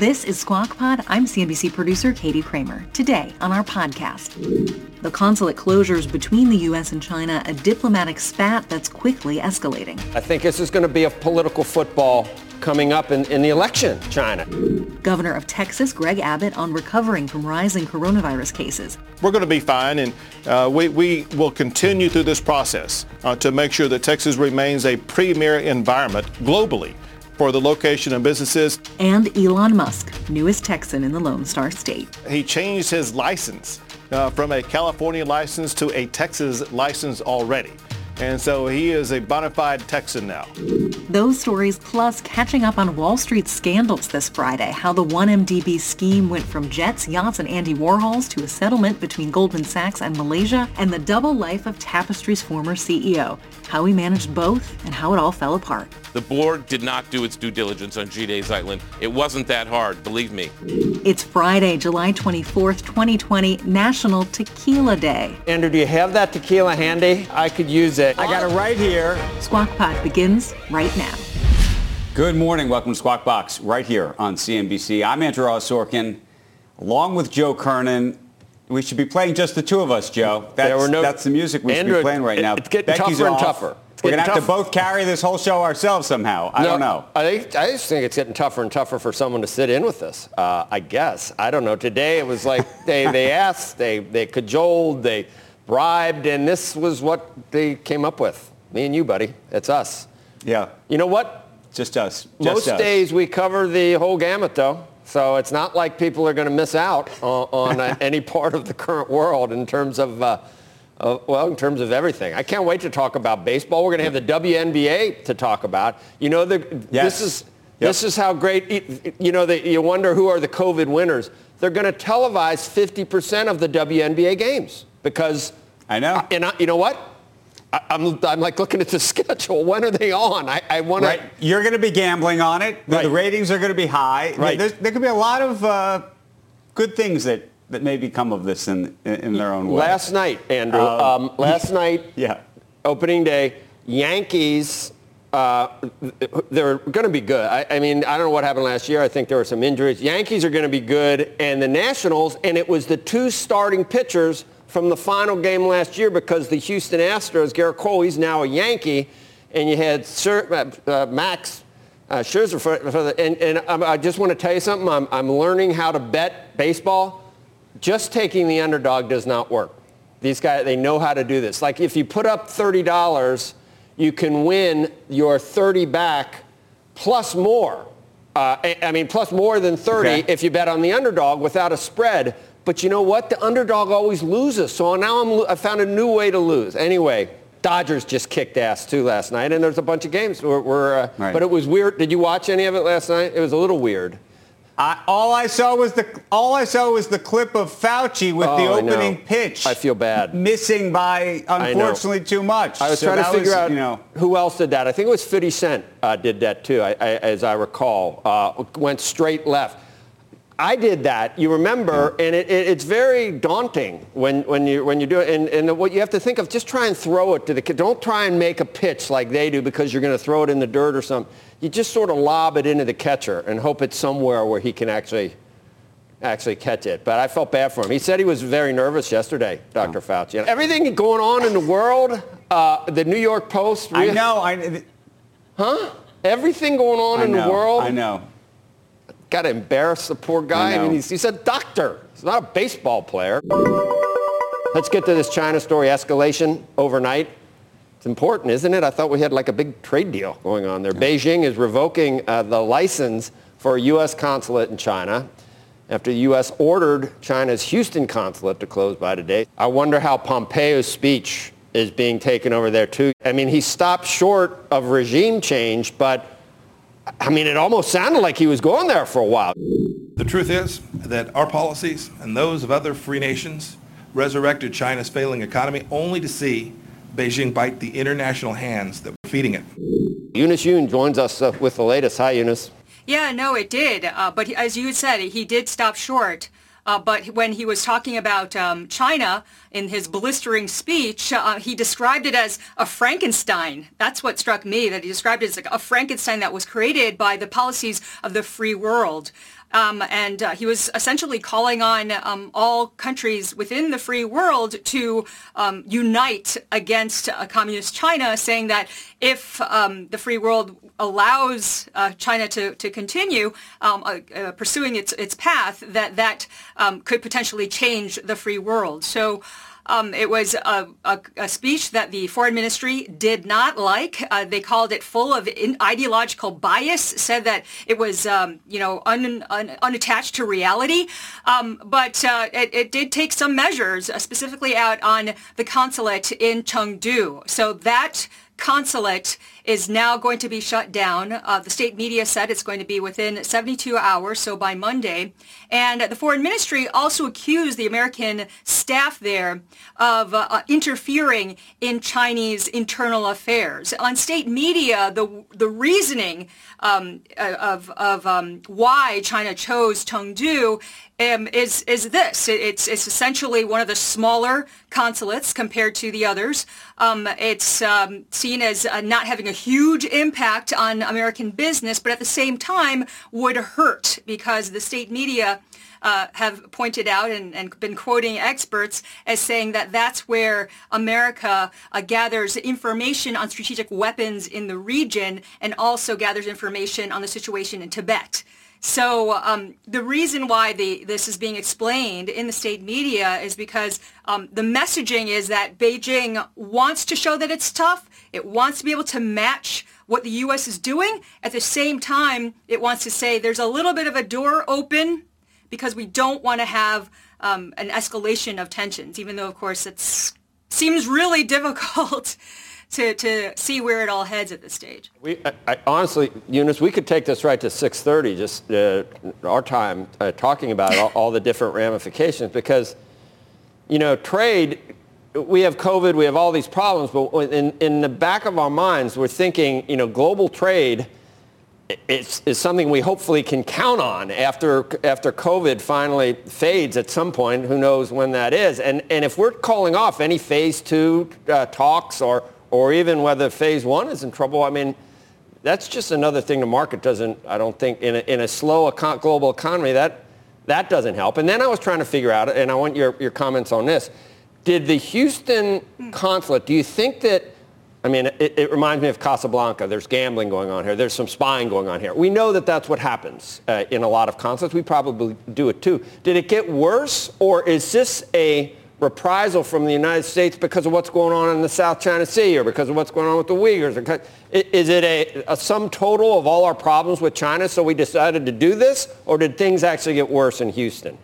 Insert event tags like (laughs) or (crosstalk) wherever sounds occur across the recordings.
This is Squawk Pod. I'm CNBC producer Katie Kramer. Today on our podcast, the consulate closures between the U.S. and China, a diplomatic spat that's quickly escalating. I think this is going to be a political football coming up in, in the election, China. Governor of Texas Greg Abbott on recovering from rising coronavirus cases. We're going to be fine, and uh, we, we will continue through this process uh, to make sure that Texas remains a premier environment globally for the location of businesses. And Elon Musk, newest Texan in the Lone Star State. He changed his license uh, from a California license to a Texas license already. And so he is a bona fide Texan now. Those stories plus catching up on Wall Street scandals this Friday, how the 1MDB scheme went from jets, yachts, and Andy Warhols to a settlement between Goldman Sachs and Malaysia, and the double life of Tapestry's former CEO, how he managed both and how it all fell apart. The board did not do its due diligence on Jide Zeitlin. It wasn't that hard, believe me. It's Friday, July 24th, 2020, National Tequila Day. Andrew, do you have that tequila handy? I could use it. I got it right here. Squawk Pod begins right now. Good morning. Welcome to Squawk Box right here on CNBC. I'm Andrew Ross Sorkin, along with Joe Kernan. We should be playing just the two of us, Joe. That's, no, that's the music we Andrew, should be playing right now. It's getting Becky's tougher and off. tougher. We're going to have to both carry this whole show ourselves somehow. I no, don't know. I, think, I just think it's getting tougher and tougher for someone to sit in with us. Uh, I guess. I don't know. Today it was like (laughs) they, they asked, they, they cajoled, they bribed, and this was what they came up with. Me and you, buddy. It's us. Yeah. You know what? Just us. Just Most us. days we cover the whole gamut, though. So it's not like people are going to miss out on, on uh, (laughs) any part of the current world in terms of, uh, uh, well, in terms of everything. I can't wait to talk about baseball. We're going to have the WNBA to talk about. You know, the, yes. this is Yep. this is how great. You know, the, you wonder who are the COVID winners. They're going to televise 50% of the WNBA games because I know. And I, you know what? I, I'm, I'm like looking at the (laughs) schedule. When are they on? I, I want Right. You're going to be gambling on it. The, Right. the ratings are going to be high. Right. There's, there could be a lot of uh, good things that, that maybe come of this in, in, in their own way. Last night, Andrew. Um, Um, last (laughs) night, Yeah. opening day, Yankees. Uh, they're going to be good. I, I mean, I don't know what happened last year. I think there were some injuries. Yankees are going to be good, and the Nationals. And it was the two starting pitchers from the final game last year because the Houston Astros, Gerrit Cole, he's now a Yankee, and you had Sir, uh, uh, Max uh, Scherzer for, for the, and, and um, I just want to tell you something. I'm, I'm learning how to bet baseball. Just taking the underdog does not work. These guys, they know how to do this. Like if you put up $30, you can win your 30 back plus more. Uh, I I mean, plus more than 30 Okay. if you bet on the underdog without a spread. But you know what? The underdog always loses. So now I'm, I found a new way to lose. Anyway, Dodgers just kicked ass too last night, and there's a bunch of games. Where, where, uh, Right. But it was weird. Did you watch any of it last night? It was a little weird. I, all I saw was the all I saw was the clip of Fauci with the Oh, I opening pitch. I feel bad. Missing by unfortunately too much. I was So trying to figure was, out you know, who else did that. I think it was 50 Cent uh, did that too, I, I, as I recall. Uh, went straight left. I did that. You remember, and it, it, it's very daunting when, when you when you do it. And, and what you have to think of, just try and throw it to the kid. Don't try and make a pitch like they do because you're going to throw it in the dirt or something. You just sort of lob it into the catcher and hope it's somewhere where he can actually actually catch it. But I felt bad for him. He said he was very nervous yesterday, Dr. Fauci. Everything going on in the world, uh, the New York Post. I know. I, Huh? Everything going on I in know. the world. I know. Got to embarrass the poor guy. I I, mean, he's, he's a doctor. He's not a baseball player. Let's get to this China story escalation overnight. It's important, isn't it? I thought we had like a big trade deal going on there. Beijing is revoking uh, the license for a U.S. consulate in China after the U.S. ordered China's Houston consulate to close by today. I wonder how Pompeo's speech is being taken over there too. I mean, he stopped short of regime change, but I mean, it almost sounded like he was going there for a while. The truth is that our policies and those of other free nations resurrected China's failing economy only to see Beijing bite the international hands that were feeding it. Eunice Yoon joins us uh, with the latest. Hi, Eunice. Yeah, no, it did. Uh, but as you said, he did stop short. Uh, but when he was talking about um, China in his blistering speech, uh, he described it as a Frankenstein. That's what struck me, that he described it as a Frankenstein that was created by the policies of the free world. Um, and uh, he was essentially calling on um, all countries within the free world to um, unite against uh, communist China, saying that if um, the free world allows uh, China to, to continue um, uh, uh, pursuing its, its path, that that um, could potentially change the free world. So um, it was a, a, a, speech that the foreign ministry did not like. Uh, they called it full of ideological bias, said that it was, um, you know, un, un, unattached to reality. Um, but uh, it, it, did take some measures, uh, specifically out on the consulate in Chengdu. So that consulate is now going to be shut down. Uh, the state media said it's going to be within 72 hours, so by Monday. And the foreign ministry also accused the American staff there of uh, interfering in Chinese internal affairs. On state media, the the reasoning um, of of um, why China chose Chengdu um, is is this. It's it's essentially one of the smaller consulates compared to the others. Um, it's um, seen as uh, not having a huge impact on American business, but at the same time would hurt because the state media uh, have pointed out and, and, been quoting experts as saying that that's where America uh, gathers information on strategic weapons in the region and also gathers information on the situation in Tibet. So um, the reason why the, this is being explained in the state media is because um, the messaging is that Beijing wants to show that it's tough. It wants to be able to match what the U.S. is doing. At the same time, it wants to say there's a little bit of a door open because we don't want to have um, an escalation of tensions, even though, of course, it seems really (laughs) difficult to, to see where it all heads at this stage. We, I, I, honestly, Eunice, we could take this right to 6.30, just uh, our time, uh, talking about all, all the different ramifications because, you know, trade, we have COVID, we have all these problems, but in, in the back of our minds, we're thinking, you know, global trade is, is something we hopefully can count on after, after COVID finally fades at some point. Who knows when that is? And, and if we're calling off any phase two uh, talks or, or even whether phase one is in trouble, I mean, that's just another thing the market doesn't, I don't think, in a, in a slow econ- global economy, that, that doesn't help. And then I was trying to figure out, and I want your, your comments on this. Did the Houston conflict, do you think that, I mean, it, it, reminds me of Casablanca. There's gambling going on here. There's some spying going on here. We know that that's what happens uh, in a lot of concerts. We probably do it too. Did it get worse, or is this a reprisal from the United States because of what's going on in the South China Sea or because of what's going on with the Uyghurs? Is it a, a, sum total of all our problems with China so we decided to do this or did things actually get worse in Houston?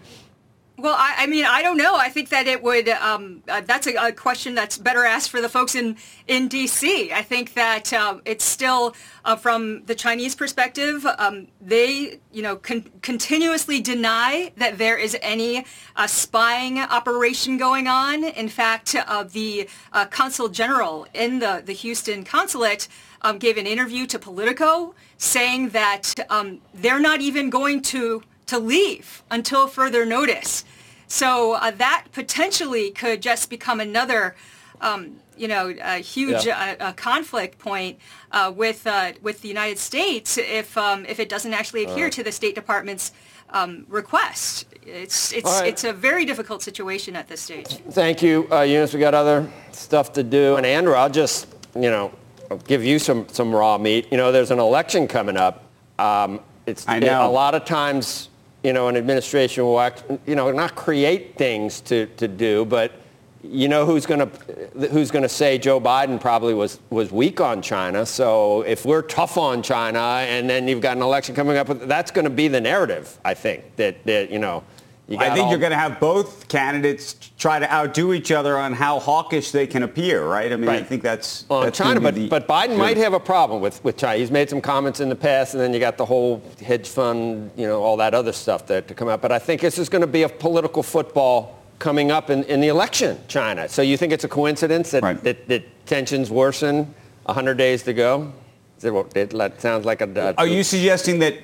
Well, I, I, mean, I don't know. I think that it would. Um, uh, that's a, a, question that's better asked for the folks in in D.C. I think that uh, it's still uh, from the Chinese perspective. Um, they, you know, con- continuously deny that there is any uh, spying operation going on. In fact, uh, the uh, consul general in the the Houston consulate. Um, gave an interview to Politico saying that um, they're not even going to to leave until further notice. So uh, that potentially could just become another, um, you know, a huge yeah. uh, conflict point uh, with uh, with the United States if um, if it doesn't actually adhere to the State Department's um, request. It's it's right. it's a very difficult situation at this stage. Thank you, uh, Eunice. We got other stuff to do, and Andrew, I'll just you know I'll give you some some raw meat. You know, there's an election coming up. Um, it's I know. a lot of times you know, an administration will act, you know, not create things to, to do, but you know who's going to who's going to say Joe Biden probably was was weak on China. So if we're tough on China, and then you've got an election coming up, that's going to be the narrative. I think that, that you know I think all... you're going to have both candidates try to outdo each other on how hawkish they can appear, right? I mean, right. I think that's, well, that's China, but, the, but Biden might have a problem with, with China. He's made some comments in the past, and then you got the whole hedge fund, you know, all that other stuff that to come out. But I think this is going to be a political football coming up in, in the election, China. So you think it's a coincidence that, right. that, that tensions worsen 100 days to go? It sounds like a... Are you suggesting that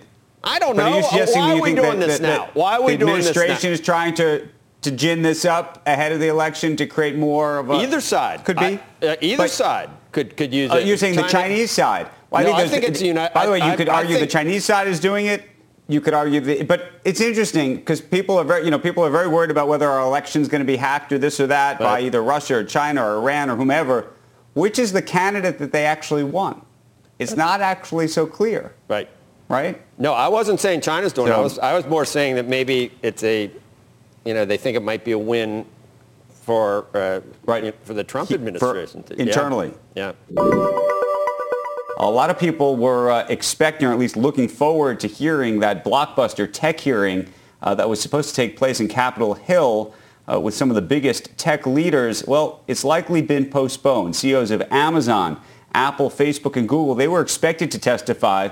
I don't know. Are you Why are we doing that, this that, now? Why are we doing this now? The administration is trying to to gin this up ahead of the election to create more of a either side could be I, uh, either but, side could could use uh, it. You're saying China, the Chinese side. Well, no, I, think, I think it's you know. By the way, you I, could argue the Chinese side is doing it. You could argue the, but it's interesting because people are very, you know, people are very worried about whether our election is going to be hacked or this or that right. by either Russia or China or Iran or whomever. Which is the candidate that they actually want? It's not actually so clear. Right right? No, I wasn't saying China's doing it. I was, I was more saying that maybe it's a, you know, they think it might be a win for uh, right for the Trump administration for, internally. Yeah. yeah. A lot of people were uh, expecting, or at least looking forward to hearing that blockbuster tech hearing uh, that was supposed to take place in Capitol Hill uh, with some of the biggest tech leaders. Well, it's likely been postponed. CEOs of Amazon, Apple, Facebook, and Google, they were expected to testify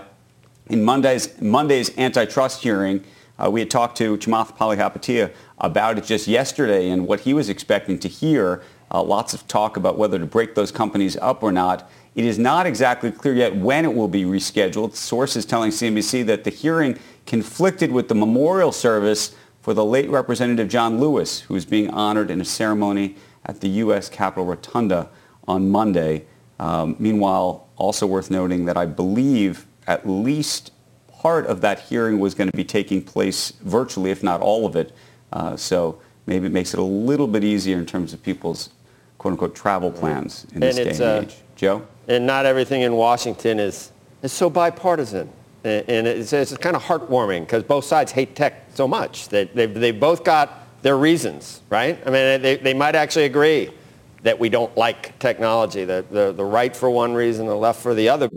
in Monday's, Monday's antitrust hearing, uh, we had talked to Chamath Palihapitiya about it just yesterday and what he was expecting to hear. Uh, lots of talk about whether to break those companies up or not. It is not exactly clear yet when it will be rescheduled. Sources telling CNBC that the hearing conflicted with the memorial service for the late Representative John Lewis, who is being honored in a ceremony at the U.S. Capitol Rotunda on Monday. Um, meanwhile, also worth noting that I believe at least part of that hearing was going to be taking place virtually, if not all of it. Uh, so maybe it makes it a little bit easier in terms of people's quote-unquote travel plans in this day and uh, age. Joe? And not everything in Washington is, is so bipartisan. And it's, it's kind of heartwarming because both sides hate tech so much. They, they've, they've both got their reasons, right? I mean, they, they might actually agree that we don't like technology, the, the, the right for one reason, the left for the other.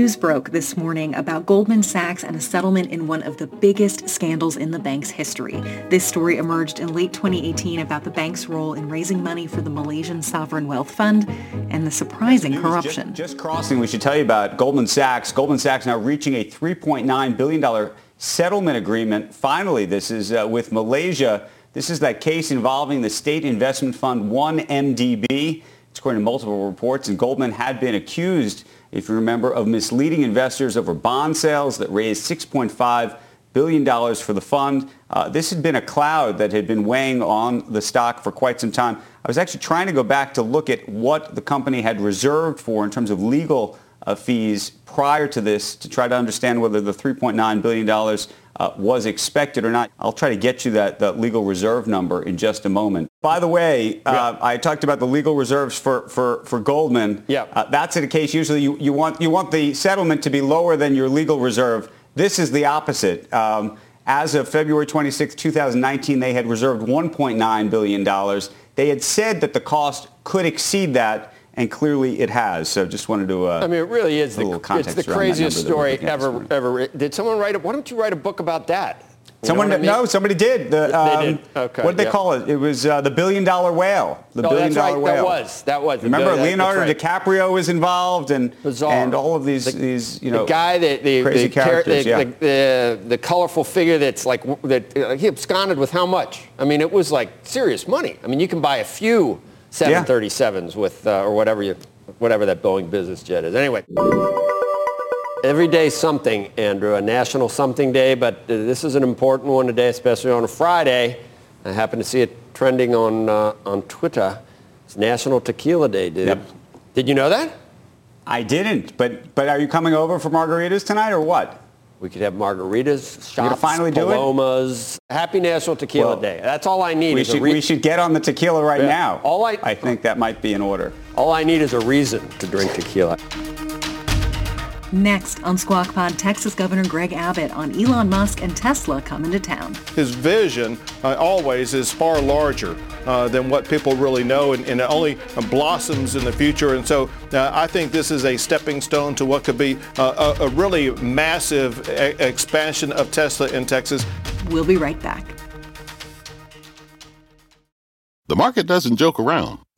News broke this morning about Goldman Sachs and a settlement in one of the biggest scandals in the bank's history. This story emerged in late 2018 about the bank's role in raising money for the Malaysian Sovereign Wealth Fund and the surprising corruption. Just, just crossing, we should tell you about Goldman Sachs. Goldman Sachs now reaching a $3.9 billion settlement agreement. Finally, this is uh, with Malaysia. This is that case involving the state investment fund 1MDB. It's according to multiple reports, and Goldman had been accused if you remember, of misleading investors over bond sales that raised $6.5 billion for the fund. Uh, this had been a cloud that had been weighing on the stock for quite some time. I was actually trying to go back to look at what the company had reserved for in terms of legal uh, fees prior to this to try to understand whether the $3.9 billion uh, was expected or not. I'll try to get you that, that legal reserve number in just a moment. By the way, uh, I talked about the legal reserves for, for, for Goldman. Yeah. Uh, that's a case usually you, you, want, you want the settlement to be lower than your legal reserve. This is the opposite. Um, as of February 26, 2019, they had reserved $1.9 billion. They had said that the cost could exceed that and clearly it has. So just wanted to. Uh, I mean, it really is the it's the craziest story ever ever. Did someone write? A, why don't you write a book about that? Someone, I mean? no, somebody did. The, um, they did. Okay. What did they call it? It was uh, the billion dollar whale. The oh, billion dollar right. whale. That was. That was. Remember, the, Leonardo right. DiCaprio was involved, and Bizarre. and all of these the, these you know the guy that the crazy the, characters, the, yeah. the, the, the colorful figure that's like that uh, he absconded with how much? I mean, it was like serious money. I mean, you can buy a few 737s yeah. with uh, or whatever you whatever that Boeing business jet is. Anyway, every day something, Andrew, a national something day, but uh, this is an important one today, especially on a Friday. I happen to see it trending on, uh, on Twitter. It's National Tequila Day, dude. Yep. Did you know that? I didn't, but, but are you coming over for margaritas tonight or what? We could have margaritas, shots, finally palomas. Happy National Tequila well, Day. That's all I need. We should, re- we should get on the tequila right yeah. now. All I, I think that might be in order. All I need is a reason to drink tequila. Next on Squawk Pod, Texas Governor Greg Abbott on Elon Musk and Tesla coming to town. His vision uh, always is far larger uh, than what people really know, and, and, it only blossoms in the future. And so uh, I think this is a stepping stone to what could be uh, a, a, really massive a- expansion of Tesla in Texas. We'll be right back. The market doesn't joke around,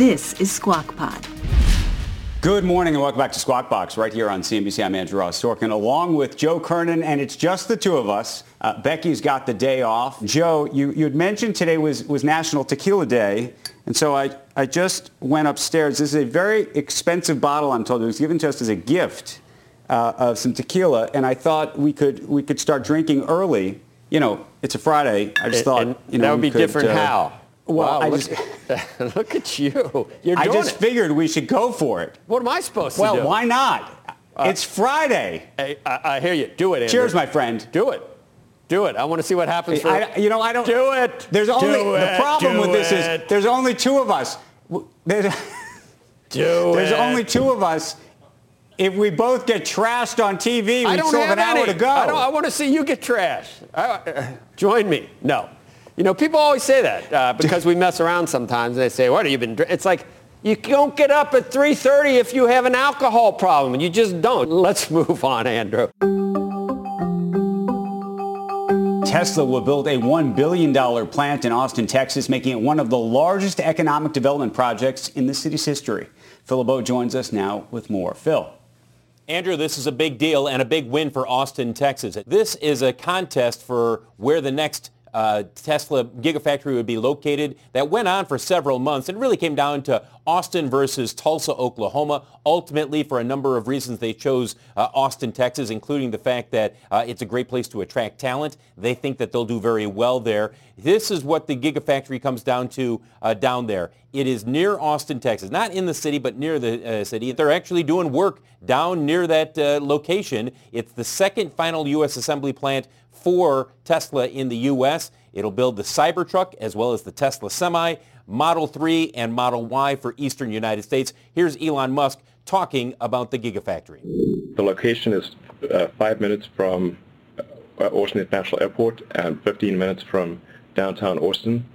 This is Squawk Pod. Good morning and welcome back to Squawk Box right here on CNBC. I'm Andrew Ross Sorkin along with Joe Kernan and it's just the two of us. Uh, Becky's got the day off. Joe, you, you had mentioned today was, was National Tequila Day. And so I, I just went upstairs. This is a very expensive bottle, I'm told. It was given to us as a gift uh, of some tequila. And I thought we could, we could start drinking early. You know, it's a Friday. I just thought, you know, that would be could, different uh, how? Well, wow, I look, just, (laughs) look at you. You're I just it. figured we should go for it. What am I supposed Well, to do? Well, why not? it's Friday. Hey, I, I hear you. Do it, Andrew. Cheers, my friend. Do it. Do it. I want to see what happens. For, I, you know, I don't. do it. There's only Do the problem Do with this it. is there's only two of us. There's, (laughs) Do there's it. only two of us. If we both get trashed on TV, I we still have an hour to go. I, don't, I want to see you get trashed. I, uh, join me. No. You know, people always say that uh, (laughs) because we mess around sometimes. And They say, "What have you been?" Dr-? It's like you don't get up at 3:30 if you have an alcohol problem. You just don't. Let's (laughs) move on, Andrew. Tesla will build a $1 billion plant in Austin, Texas, making it one of the largest economic development projects in the city's history. Phil LeBeau joins us now with more. Phil. Andrew, this is a big deal and a big win for Austin, Texas. This is a contest for where the next uh, Tesla Gigafactory would be located that went on for several months. It really came down to Austin versus Tulsa, Oklahoma. Ultimately, for a number of reasons, they chose uh, Austin, Texas, including the fact that uh, it's a great place to attract talent. They think that they'll do very well there. This is what the Gigafactory comes down to uh, down there. It is near Austin, Texas, not in the city, but near the uh, city. They're actually doing work down near that uh, location. It's the second final U.S. assembly plant for Tesla in the U.S. It'll build the Cybertruck as well as the Tesla Semi, Model 3, and Model Y for eastern United States. Here's Elon Musk talking about the Gigafactory. The location is uh, five minutes from uh, Austin International Airport and 15 minutes from downtown Austin.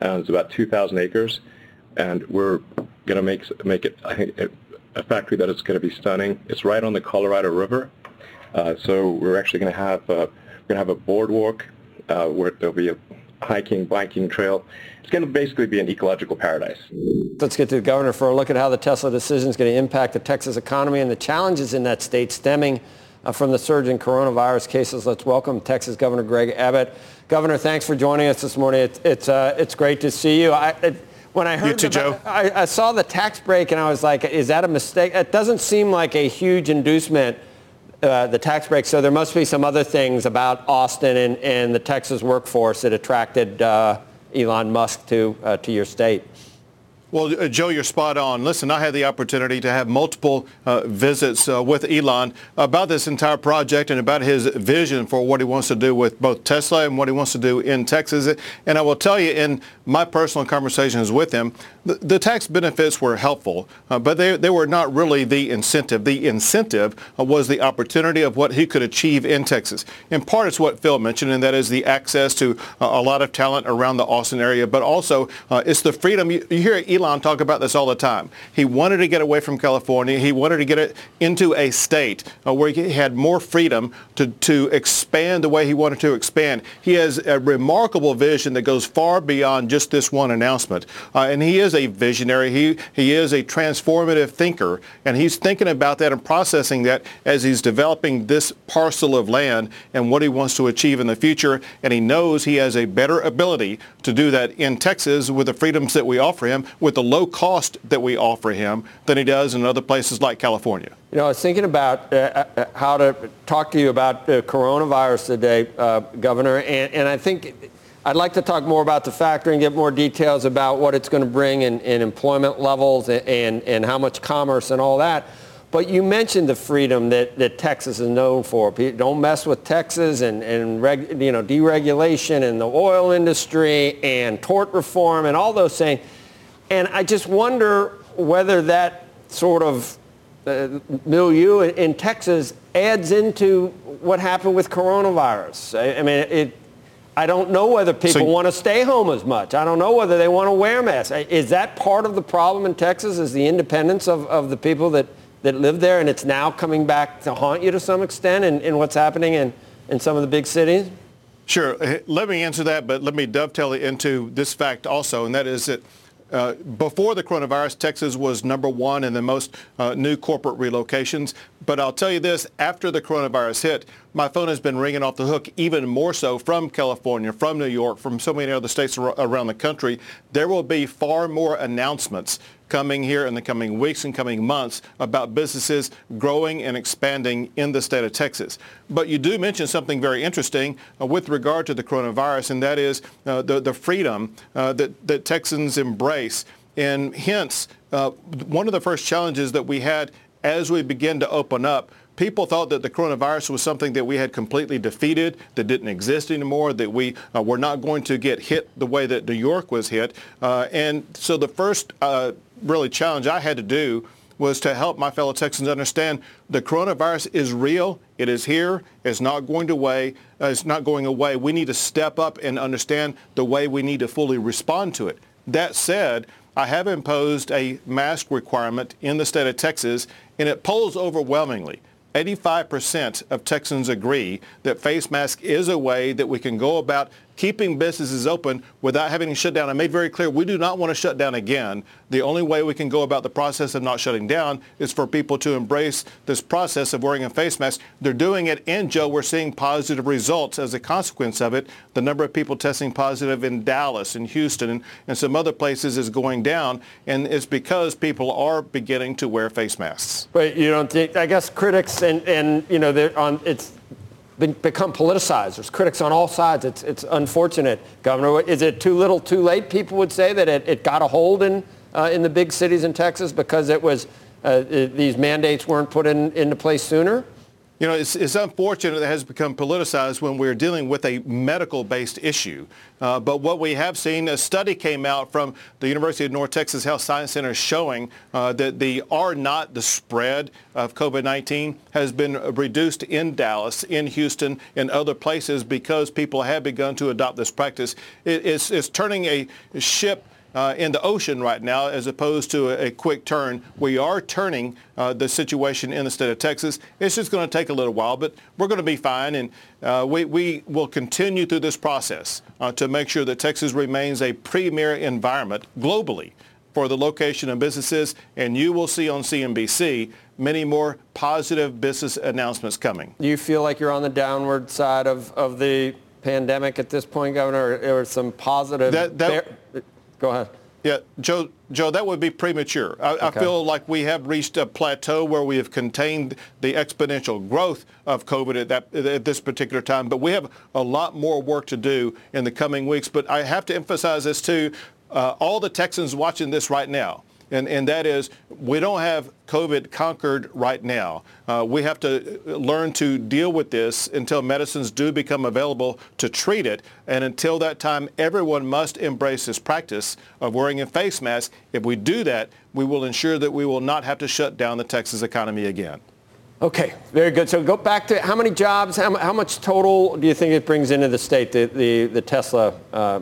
And it's about 2,000 acres. And we're going to make make it, I think, a factory that is going to be stunning. It's right on the Colorado River. Uh, so we're actually going to have uh, we're going to have a boardwalk uh, where there'll be a hiking, biking trail. It's going to basically be an ecological paradise. Let's get to the governor for a look at how the Tesla decision is going to impact the Texas economy and the challenges in that state stemming uh, from the surge in coronavirus cases. Let's welcome Texas Governor Greg Abbott. Governor, thanks for joining us this morning. It's it's, uh, it's great to see you. I, it, when I heard too, about- Joe. I, I saw the tax break and I was like, is that a mistake? It doesn't seem like a huge inducement. Uh, the tax break. So there must be some other things about Austin and, and the Texas workforce that attracted uh, Elon Musk to uh, to your state. Well, uh, Joe, you're spot on. Listen, I had the opportunity to have multiple uh, visits uh, with Elon about this entire project and about his vision for what he wants to do with both Tesla and what he wants to do in Texas. And I will tell you, in my personal conversations with him, the, the tax benefits were helpful, uh, but they, they were not really the incentive. The incentive was the opportunity of what he could achieve in Texas. In part, it's what Phil mentioned, and that is the access to uh, a lot of talent around the Austin area, but also uh, it's the freedom. You, you hear Elon talk about this all the time. He wanted to get away from California. He wanted to get it into a state uh, where he had more freedom to, to expand the way he wanted to expand. He has a remarkable vision that goes far beyond just this one announcement. Uh, and he is a visionary. He, he is a transformative thinker. And he's thinking about that and processing that as he's developing this parcel of land and what he wants to achieve in the future. And he knows he has a better ability to do that in Texas with the freedoms that we offer him with with the low cost that we offer him than he does in other places like California. You know, I was thinking about uh, uh how to talk to you about the coronavirus today, uh, Governor, and, and I think I'd like to talk more about the factory and get more details about what it's going to bring in, in employment levels and, and, and how much commerce and all that. But you mentioned the freedom that, that Texas is known for. Don't mess with Texas and, and reg, you know, deregulation and the oil industry and tort reform and all those things. And I just wonder whether that sort of uh, milieu in, Texas adds into what happened with coronavirus. I, I mean, it, I don't know whether people so, want to stay home as much. I don't know whether they want to wear masks. Is that part of the problem in Texas is the independence of, of the people that, that live there and it's now coming back to haunt you to some extent in, in what's happening in, in some of the big cities? Sure. Let me answer that, but let me dovetail it into this fact also, and that is that uh, before the coronavirus, Texas was number one in the most uh, new corporate relocations. But I'll tell you this, after the coronavirus hit, my phone has been ringing off the hook even more so from California, from New York, from so many other states around the country. There will be far more announcements coming here in the coming weeks and coming months about businesses growing and expanding in the state of Texas. But you do mention something very interesting uh, with regard to the coronavirus, and that is uh, the, the freedom uh, that, that Texans embrace. And hence, uh, one of the first challenges that we had as we begin to open up people thought that the coronavirus was something that we had completely defeated, that didn't exist anymore, that we uh, were not going to get hit the way that New York was hit. Uh, and so the first uh, really challenge I had to do was to help my fellow Texans understand the coronavirus is real. It is here. It's not going away. Uh, it's not going away. We need to step up and understand the way we need to fully respond to it. That said, I have imposed a mask requirement in the state of Texas, and it polls overwhelmingly. 85% of Texans agree that face mask is a way that we can go about keeping businesses open without having to shut down. I made very clear we do not want to shut down again. The only way we can go about the process of not shutting down is for people to embrace this process of wearing a face mask. They're doing it, and Joe, we're seeing positive results as a consequence of it. The number of people testing positive in Dallas and Houston and, and some other places is going down, and it's because people are beginning to wear face masks. But you don't think, I guess critics and, and you know, on, it's become politicized. There's critics on all sides. It's, it's unfortunate, Governor. Is it too little, too late? People would say that it, it got a hold in, uh, in the big cities in Texas because it was uh, it, these mandates weren't put in, into place sooner. You know, it's, it's unfortunate that it has become politicized when we're dealing with a medical-based issue. Uh, but what we have seen, a study came out from the University of North Texas Health Science Center showing uh, that the R naught the spread of COVID-19, has been reduced in Dallas, in Houston, in other places because people have begun to adopt this practice. It, it's, it's turning a ship uh, in the ocean right now as opposed to a, a quick turn. We are turning uh, the situation in the state of Texas. It's just going to take a little while, but we're going to be fine. And uh, we, we will continue through this process uh, to make sure that Texas remains a premier environment globally for the location of businesses. And you will see on CNBC many more positive business announcements coming. Do you feel like you're on the downward side of, of the pandemic at this point, Governor, or, or some positive... That, that, Go ahead. Yeah, Joe, Joe, that would be premature. I, okay. I, feel like we have reached a plateau where we have contained the exponential growth of COVID at, that, at this particular time, but we have a lot more work to do in the coming weeks. But I have to emphasize this too. Uh, all the Texans watching this right now, and, and that is we don't have COVID conquered right now. Uh, we have to learn to deal with this until medicines do become available to treat it. And until that time, everyone must embrace this practice of wearing a face mask. If we do that, we will ensure that we will not have to shut down the Texas economy again. Okay, very good. So go back to how many jobs, how, how much total do you think it brings into the state, the, the, the Tesla uh,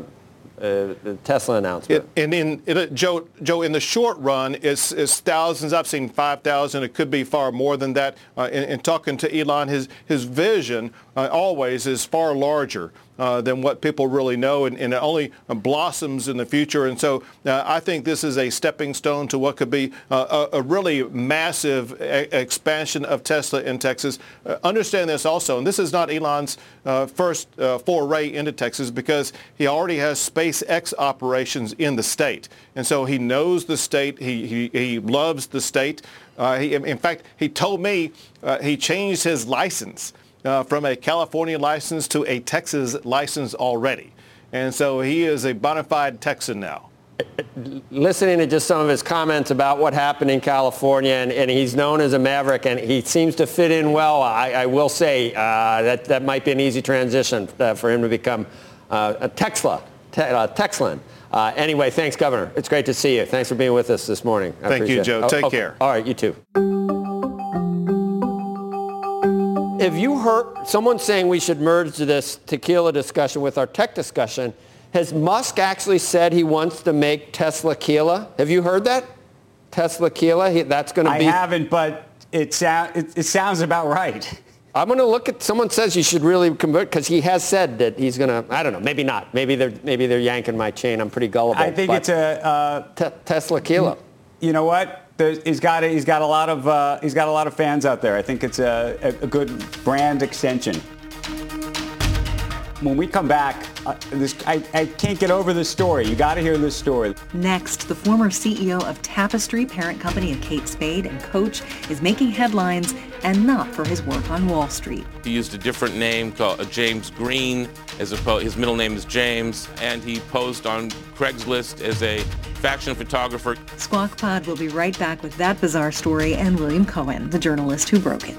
uh, the Tesla announcement. It, and in it, Joe, Joe, in the short run, it's, it's thousands. I've seen 5,000. It could be far more than that. Uh, in, in, talking to Elon, his his vision uh, always is far larger uh, than what people really know, and, and, it only blossoms in the future. And so uh, I think this is a stepping stone to what could be uh, a, a, really massive a- expansion of Tesla in Texas. Uh, understand this also, and this is not Elon's first foray into Texas because he already has SpaceX operations in the state. And so he knows the state. He, he, he loves the state. Uh, he, in fact, he told me uh, he changed his license uh, from a California license to a Texas license already. And so he is a bona fide Texan now listening to just some of his comments about what happened in California, and, and he's known as a maverick, and he seems to fit in well. I, I will say uh, that that might be an easy transition uh, for him to become uh, a Texla, te- uh, Texlan. Uh, anyway, thanks, Governor. It's great to see you. Thanks for being with us this morning. I Thank you, Joe. It. Take oh, care. All right, you too. Have you heard someone saying we should merge this tequila discussion with our tech discussion? Has Musk actually said he wants to make Teslaquila? Have you heard that? Teslaquila, that's going to be. I haven't, but it, sound, it, it sounds about right. I'm going to look at. Someone says you should really convert because he has said that he's going to. I don't know. Maybe not. Maybe they're maybe they're yanking my chain. I'm pretty gullible. I think it's a uh, te- Teslaquila. You know what? He's got a, he's got a lot of uh, he's got a lot of fans out there. I think it's a, a good brand extension. When we come back, uh, this, I, I can't get over this story. You got to hear this story. Next, the former CEO of Tapestry, parent company of Kate Spade and Coach, is making headlines and not for his work on Wall Street. He used a different name called uh, James Green, as opposed, his middle name is James, and he posed on Craigslist as a fashion photographer. Squawk Pod will be right back with that bizarre story and William Cohan, the journalist who broke it.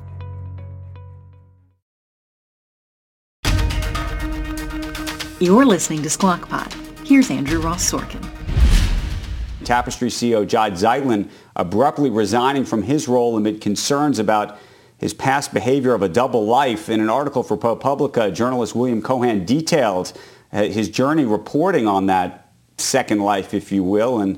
You're listening to Squawk Pod. Here's Andrew Ross Sorkin. Tapestry CEO Jod Zeitlin abruptly resigning from his role amid concerns about his past behavior of a double life. In an article for ProPublica, journalist William Cohan detailed uh, his journey reporting on that second life, if you will, and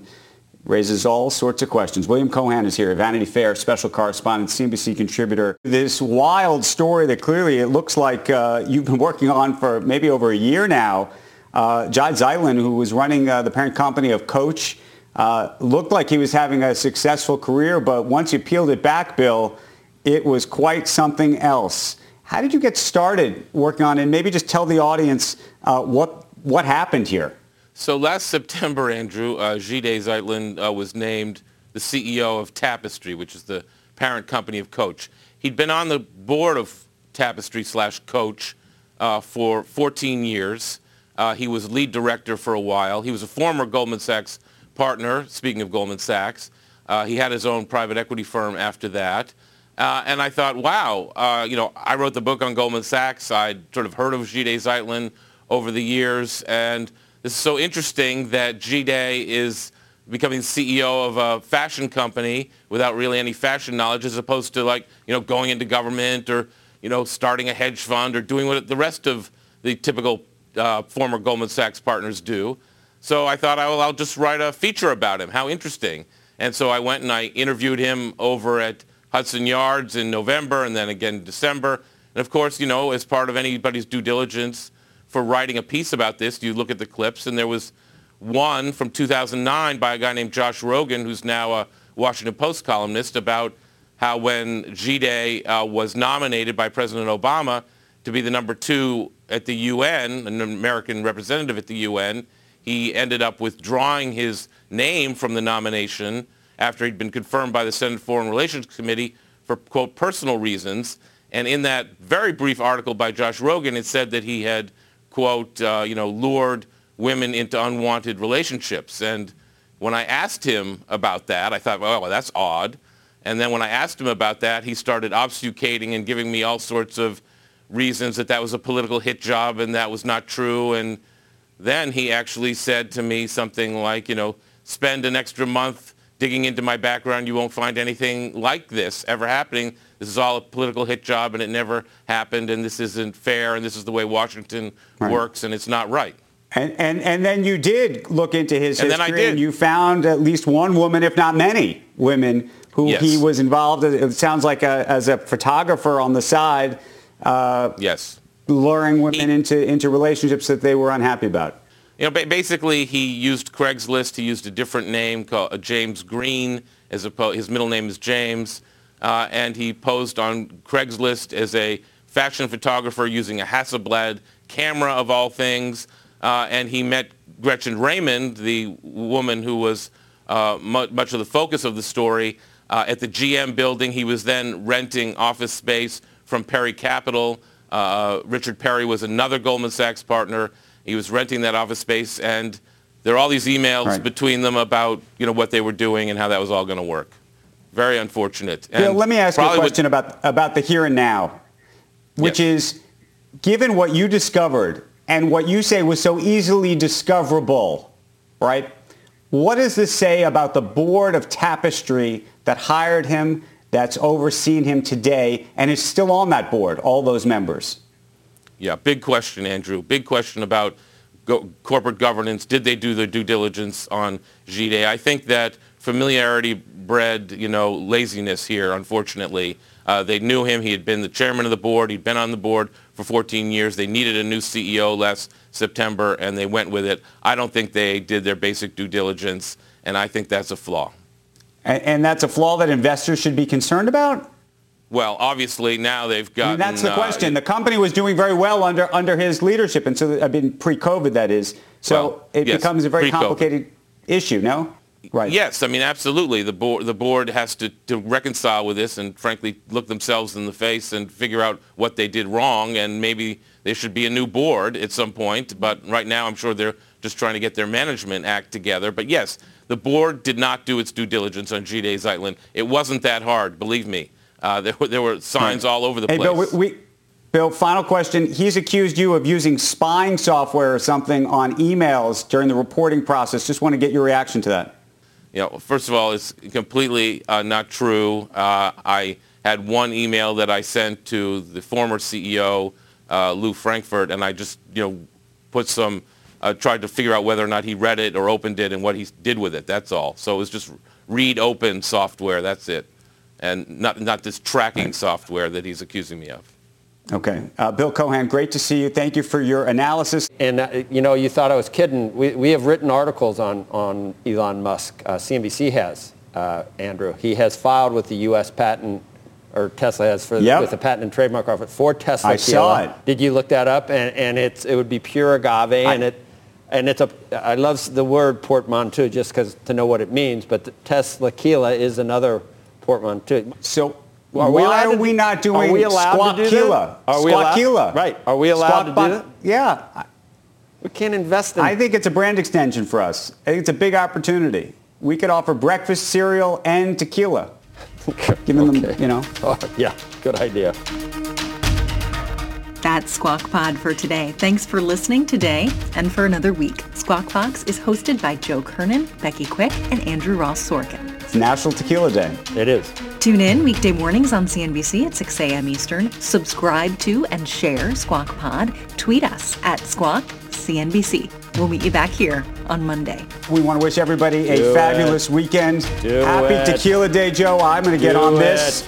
raises all sorts of questions. William Cohan is here, Vanity Fair special correspondent, CNBC contributor. This wild story that clearly it looks like uh, you've been working on for maybe over a year now. Uh, Jod who was running uh, the parent company of Coach, uh, looked like he was having a successful career, but once you peeled it back, Bill, it was quite something else. How did you get started working on it? And maybe just tell the audience uh, what, what happened here. So last September, Andrew, uh, Jide Zeitlin uh, was named the CEO of Tapestry, which is the parent company of Coach. He'd been on the board of Tapestry slash Coach uh, for 14 years. Uh, he was lead director for a while. He was a former Goldman Sachs partner, speaking of Goldman Sachs. Uh, he had his own private equity firm after that. Uh, and I thought, wow, uh, you know, I wrote the book on Goldman Sachs. I'd sort of heard of Jide Zeitlin over the years. And this is so interesting that Jide is becoming CEO of a fashion company without really any fashion knowledge as opposed to like, you know, going into government or, you know, starting a hedge fund or doing what the rest of the typical uh, former Goldman Sachs partners do. So I thought, I'll just write a feature about him. How interesting. And so I went and I interviewed him over at Hudson Yards in November and then again in December. And of course, you know, as part of anybody's due diligence for writing a piece about this. You look at the clips, and there was one from 2009 by a guy named Josh Rogin, who's now a Washington Post columnist, about how when Jide uh, was nominated by President Obama to be the number two at the UN, an American representative at the UN, he ended up withdrawing his name from the nomination after he'd been confirmed by the Senate Foreign Relations Committee for, quote, personal reasons. And in that very brief article by Josh Rogin, it said that he had, quote, uh, you know, lured women into unwanted relationships. And when I asked him about that, I thought, well, well, that's odd. And then when I asked him about that, he started obfuscating and giving me all sorts of reasons that that was a political hit job and that was not true. And then he actually said to me something like, you know, spend an extra month digging into my background. You won't find anything like this ever happening. This is all a political hit job and it never happened and this isn't fair and this is the way Washington right. works and it's not right. And, and, and then you did look into his and history then I did. and you found at least one woman, if not many women, who yes. he was involved, it sounds like a, as a photographer on the side. Uh, yes. Luring women he, into, into relationships that they were unhappy about. You know, basically he used Craigslist. He used a different name called uh, James Green, as opposed, his middle name is James. Uh, and he posed on Craigslist as a fashion photographer using a Hasselblad camera of all things uh, and he met Gretchen Raymond, the woman who was uh, much, of the focus of the story, uh, at the GM building. He was then renting office space from Perry Capital. Uh, Richard Perry was another Goldman Sachs partner. He was renting that office space, and there are all these emails right. between them about you know what they were doing and how that was all going to work. Very unfortunate. And Bill, let me ask you a question about about the here and now, which yes. is, given what you discovered and what you say was so easily discoverable, right? What does this say about the board of Tapestry that hired him, that's overseen him today, and is still on that board, all those members? Yeah, big question, Andrew. Big question about go- corporate governance. Did they do their due diligence on Jide? I think that familiarity bred, you know, laziness here, unfortunately. Uh, they knew him. He had been the chairman of the board. He'd been on the board for 14 years. They needed a new CEO last September, and they went with it. I don't think they did their basic due diligence, and I think that's a flaw. And, and that's a flaw that investors should be concerned about? Well, obviously now they've got. I mean, that's the question. Uh, the company was doing very well under under his leadership, and so I mean, pre-COVID, that is. So well, it yes, becomes a very pre-COVID. complicated issue. No. Right. Yes, I mean absolutely. The board the board has to, to reconcile with this and frankly look themselves in the face and figure out what they did wrong and maybe there should be a new board at some point. But right now I'm sure they're just trying to get their management act together. But yes, the board did not do its due diligence on Jide Zeitlin. It wasn't that hard, believe me. Uh, there, were, there were signs all over the hey, place. Bill, we, we, Bill, final question. He's accused you of using spying software or something on emails during the reporting process. Just want to get your reaction to that you know, first of all, it's completely uh, not true. Uh, I had one email that I sent to the former CEO, uh, Lew Frankfort, and I just, you know, put some, uh, tried to figure out whether or not he read it or opened it and what he did with it. That's all. So it was just read open software. That's it. And not, not this tracking software that he's accusing me of. Okay. Uh, Bill Cohan, great to see you. Thank you for your analysis. And, uh, you know, you thought I was kidding. We, we have written articles on, on Elon Musk. Uh, CNBC has, uh, Andrew. He has filed with the U.S. patent, or Tesla has, for, yep. with the Patent and Trademark Office for Tesla. I saw it. Did you look that up? And, and it's, it would be pure agave. I, and, it, and it's a, I love the word portmanteau just because to know what it means. But Teslaquila is another portmanteau. So are we Why are we not doing are we allowed to do that? Are we allowed? Right. Are we allowed Squawk to do that? Yeah. We can't invest in. I think it's a brand extension for us. I think it's a big opportunity. We could offer breakfast cereal and tequila. (laughs) Giving okay. them, you know. (laughs) Oh, yeah, good idea. That's Squawk Pod for today. Thanks for listening today and for another week. Squawk Box is hosted by Joe Kernan, Becky Quick, and Andrew Ross Sorkin. It's National Tequila Day. It is. Tune in weekday mornings on CNBC at 6 a.m. Eastern. Subscribe to and share Squawk Pod. Tweet us at Squawk CNBC. We'll meet you back here on Monday. We want to wish everybody a Do fabulous it. weekend. Do Happy it. Tequila Day, Joe. I'm going to get on it.